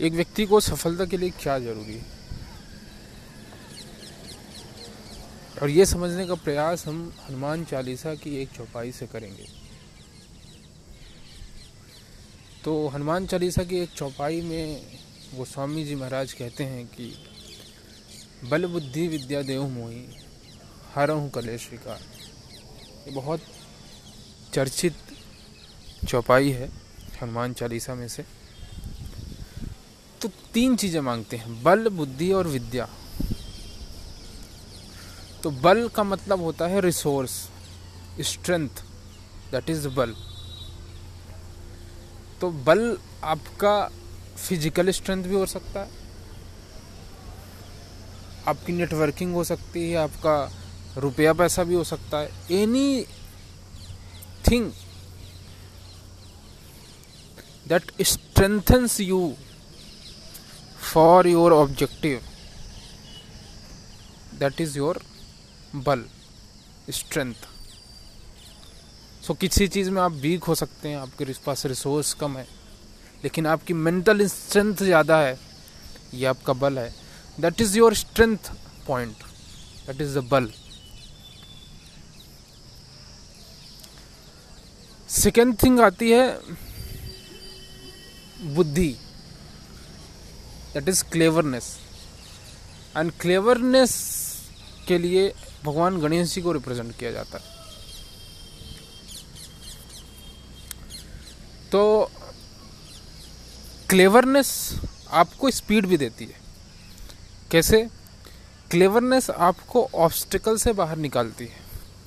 एक व्यक्ति को सफलता के लिए क्या ज़रूरी है? और ये समझने का प्रयास हम हनुमान चालीसा की एक चौपाई से करेंगे। तो हनुमान चालीसा की एक चौपाई में वो स्वामी जी महाराज कहते हैं कि, बल बुद्धि विद्या देव मोही हर हूँ कलेश विकार। ये बहुत चर्चित चौपाई है हनुमान चालीसा में से। तीन चीज़ें मांगते हैं, बल, बुद्धि और विद्या। तो बल का मतलब होता है रिसोर्स स्ट्रेंथ दैट इज़ बल। तो बल आपका फ़िज़िकल स्ट्रेंथ भी हो सकता है, आपकी नेटवर्किंग हो सकती है, आपका रुपया पैसा भी हो सकता है anything that strengthens you for your objective that is your बल स्ट्रेंथ सो किसी चीज़ में आप वीक हो सकते हैं, आपके पास रिसोर्स कम है, लेकिन आपकी मेंटल स्ट्रेंथ ज़्यादा है, ये आपका बल है। That is your strength point that is the बल सेकेंड थिंग आती है, बुद्धि. That is cleverness and cleverness के लिए भगवान गणेश जी को रिप्रेजेंट किया जाता है। तो क्लेवरनेस आपको स्पीड भी देती है। कैसे? क्लेवरनेस आपको ऑब्स्टिकल से बाहर निकालती है।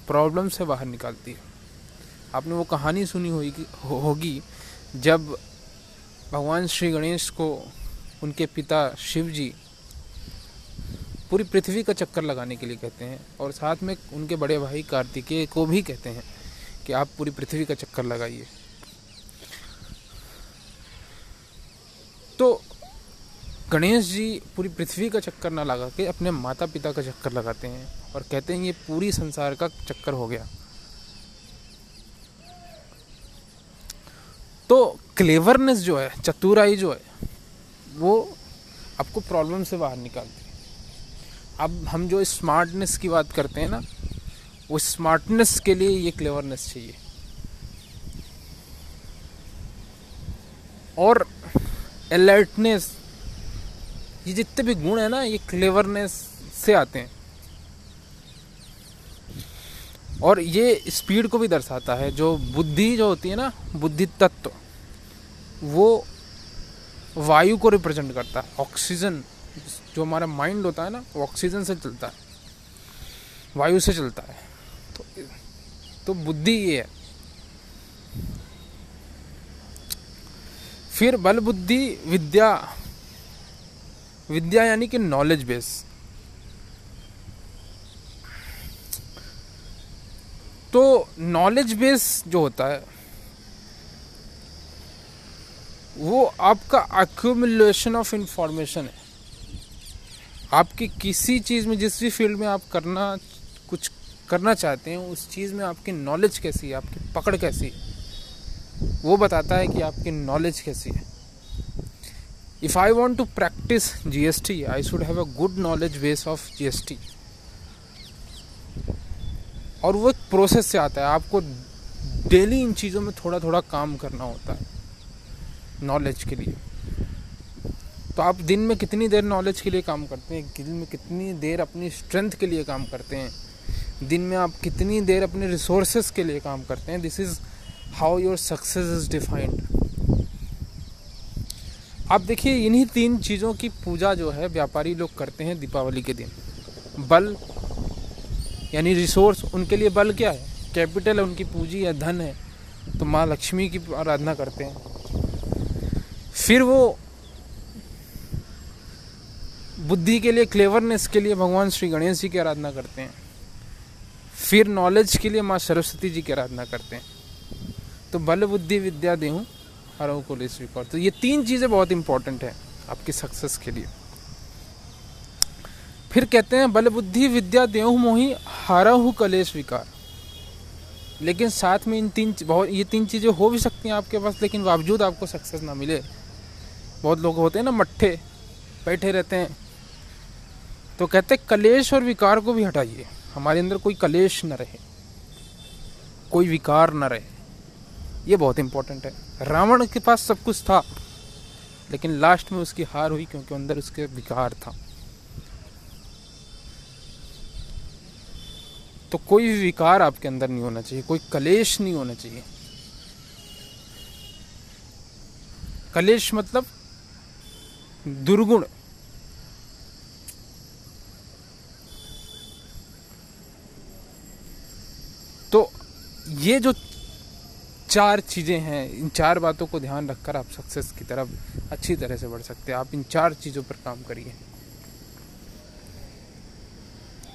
प्रॉब्लम से बाहर निकालती है। आपने वो कहानी सुनी होगी होगी जब भगवान श्री गणेश को उनके पिता शिव जी पूरी पृथ्वी का चक्कर लगाने के लिए कहते हैं और साथ में उनके बड़े भाई कार्तिकेय को भी कहते हैं कि आप पूरी पृथ्वी का चक्कर लगाइए। तो गणेश जी पूरी पृथ्वी का चक्कर ना लगा के अपने माता पिता का चक्कर लगाते हैं और कहते हैं ये पूरी संसार का चक्कर हो गया। तो क्लेवरनेस जो है, चतुराई जो है वो आपको प्रॉब्लम से बाहर निकालती है। अब हम जो स्मार्टनेस की बात करते हैं ना, वो स्मार्टनेस के लिए ये क्लेवरनेस चाहिए। और अलर्टनेस ये जितने भी गुण है ना, ये क्लेवरनेस से आते हैं। और ये स्पीड को भी दर्शाता है, जो बुद्धि जो होती है ना, बुद्धि तत्व, वो वायु को रिप्रेजेंट करता है। ऑक्सीजन जो हमारा माइंड होता है ना, वो ऑक्सीजन से चलता है। वायु से चलता है। तो तो बुद्धि ये है। फिर बल बुद्धि, विद्या विद्या यानी कि नॉलेज बेस तो नॉलेज बेस जो होता है वो आपका एक्यूमुलेशन ऑफ़ इंफॉर्मेशन है। आपकी किसी चीज़ में, जिस भी फ़ील्ड में आप करना, कुछ करना चाहते हैं, उस चीज़ में आपकी नॉलेज कैसी है, आपकी पकड़ कैसी है, वो बताता है कि आपकी नॉलेज कैसी है। If I want to practice G S T I should have a good knowledge base of G S T और वो एक प्रोसेस से आता है, आपको डेली इन चीज़ों में थोड़ा थोड़ा काम करना होता है। नॉलेज के लिए। तो आप दिन में कितनी देर नॉलेज के लिए काम करते हैं? दिन में कितनी देर अपनी स्ट्रेंथ के लिए काम करते हैं? दिन में आप कितनी देर अपने रिसोर्सेज के लिए काम करते हैं? This is how your success is defined आप देखिए, इन्हीं तीन चीज़ों की पूजा जो है, व्यापारी लोग करते हैं दीपावली के दिन। बल, यानी रिसोर्स उनके लिए बल क्या है? कैपिटल है, उनकी पूंजी या धन है। तो माँ लक्ष्मी की आराधना करते हैं। फिर वो बुद्धि के लिए क्लेवरनेस के लिए भगवान श्री गणेश जी की आराधना करते हैं। फिर नॉलेज के लिए माँ सरस्वती जी की आराधना करते हैं। तो बल, बुद्धि, विद्या, देहूँ हर को ले स्वीकार। तो ये तीन चीज़ें बहुत इंपॉर्टेंट है आपकी सक्सेस के लिए। फिर कहते हैं, बल, बुद्धि, विद्या, देहु मोही हरहु कले स्वीकार। लेकिन साथ में इन तीन बहुत, ये तीन चीज़ें हो भी सकती हैं आपके पास, लेकिन बावजूद आपको सक्सेस ना मिले। बहुत लोग होते हैं ना मट्ठे, बैठे रहते हैं। तो कहते कलेश और विकार को भी हटाइए। हमारे अंदर कोई कलेश न रहे, कोई विकार न रहे। ये बहुत इंपॉर्टेंट है। रावण के पास सब कुछ था, लेकिन लास्ट में उसकी हार हुई क्योंकि अंदर उसके विकार था। तो कोई भी विकार आपके अंदर नहीं होना चाहिए, कोई कलेश नहीं होना चाहिए। कलेश मतलब दुर्गुण। तो ये जो चार चीज़ें हैं, इन चार बातों को ध्यान रखकर आप सक्सेस की तरफ़ अच्छी तरह से बढ़ सकते हैं। आप इन चार चीज़ों पर काम करिए।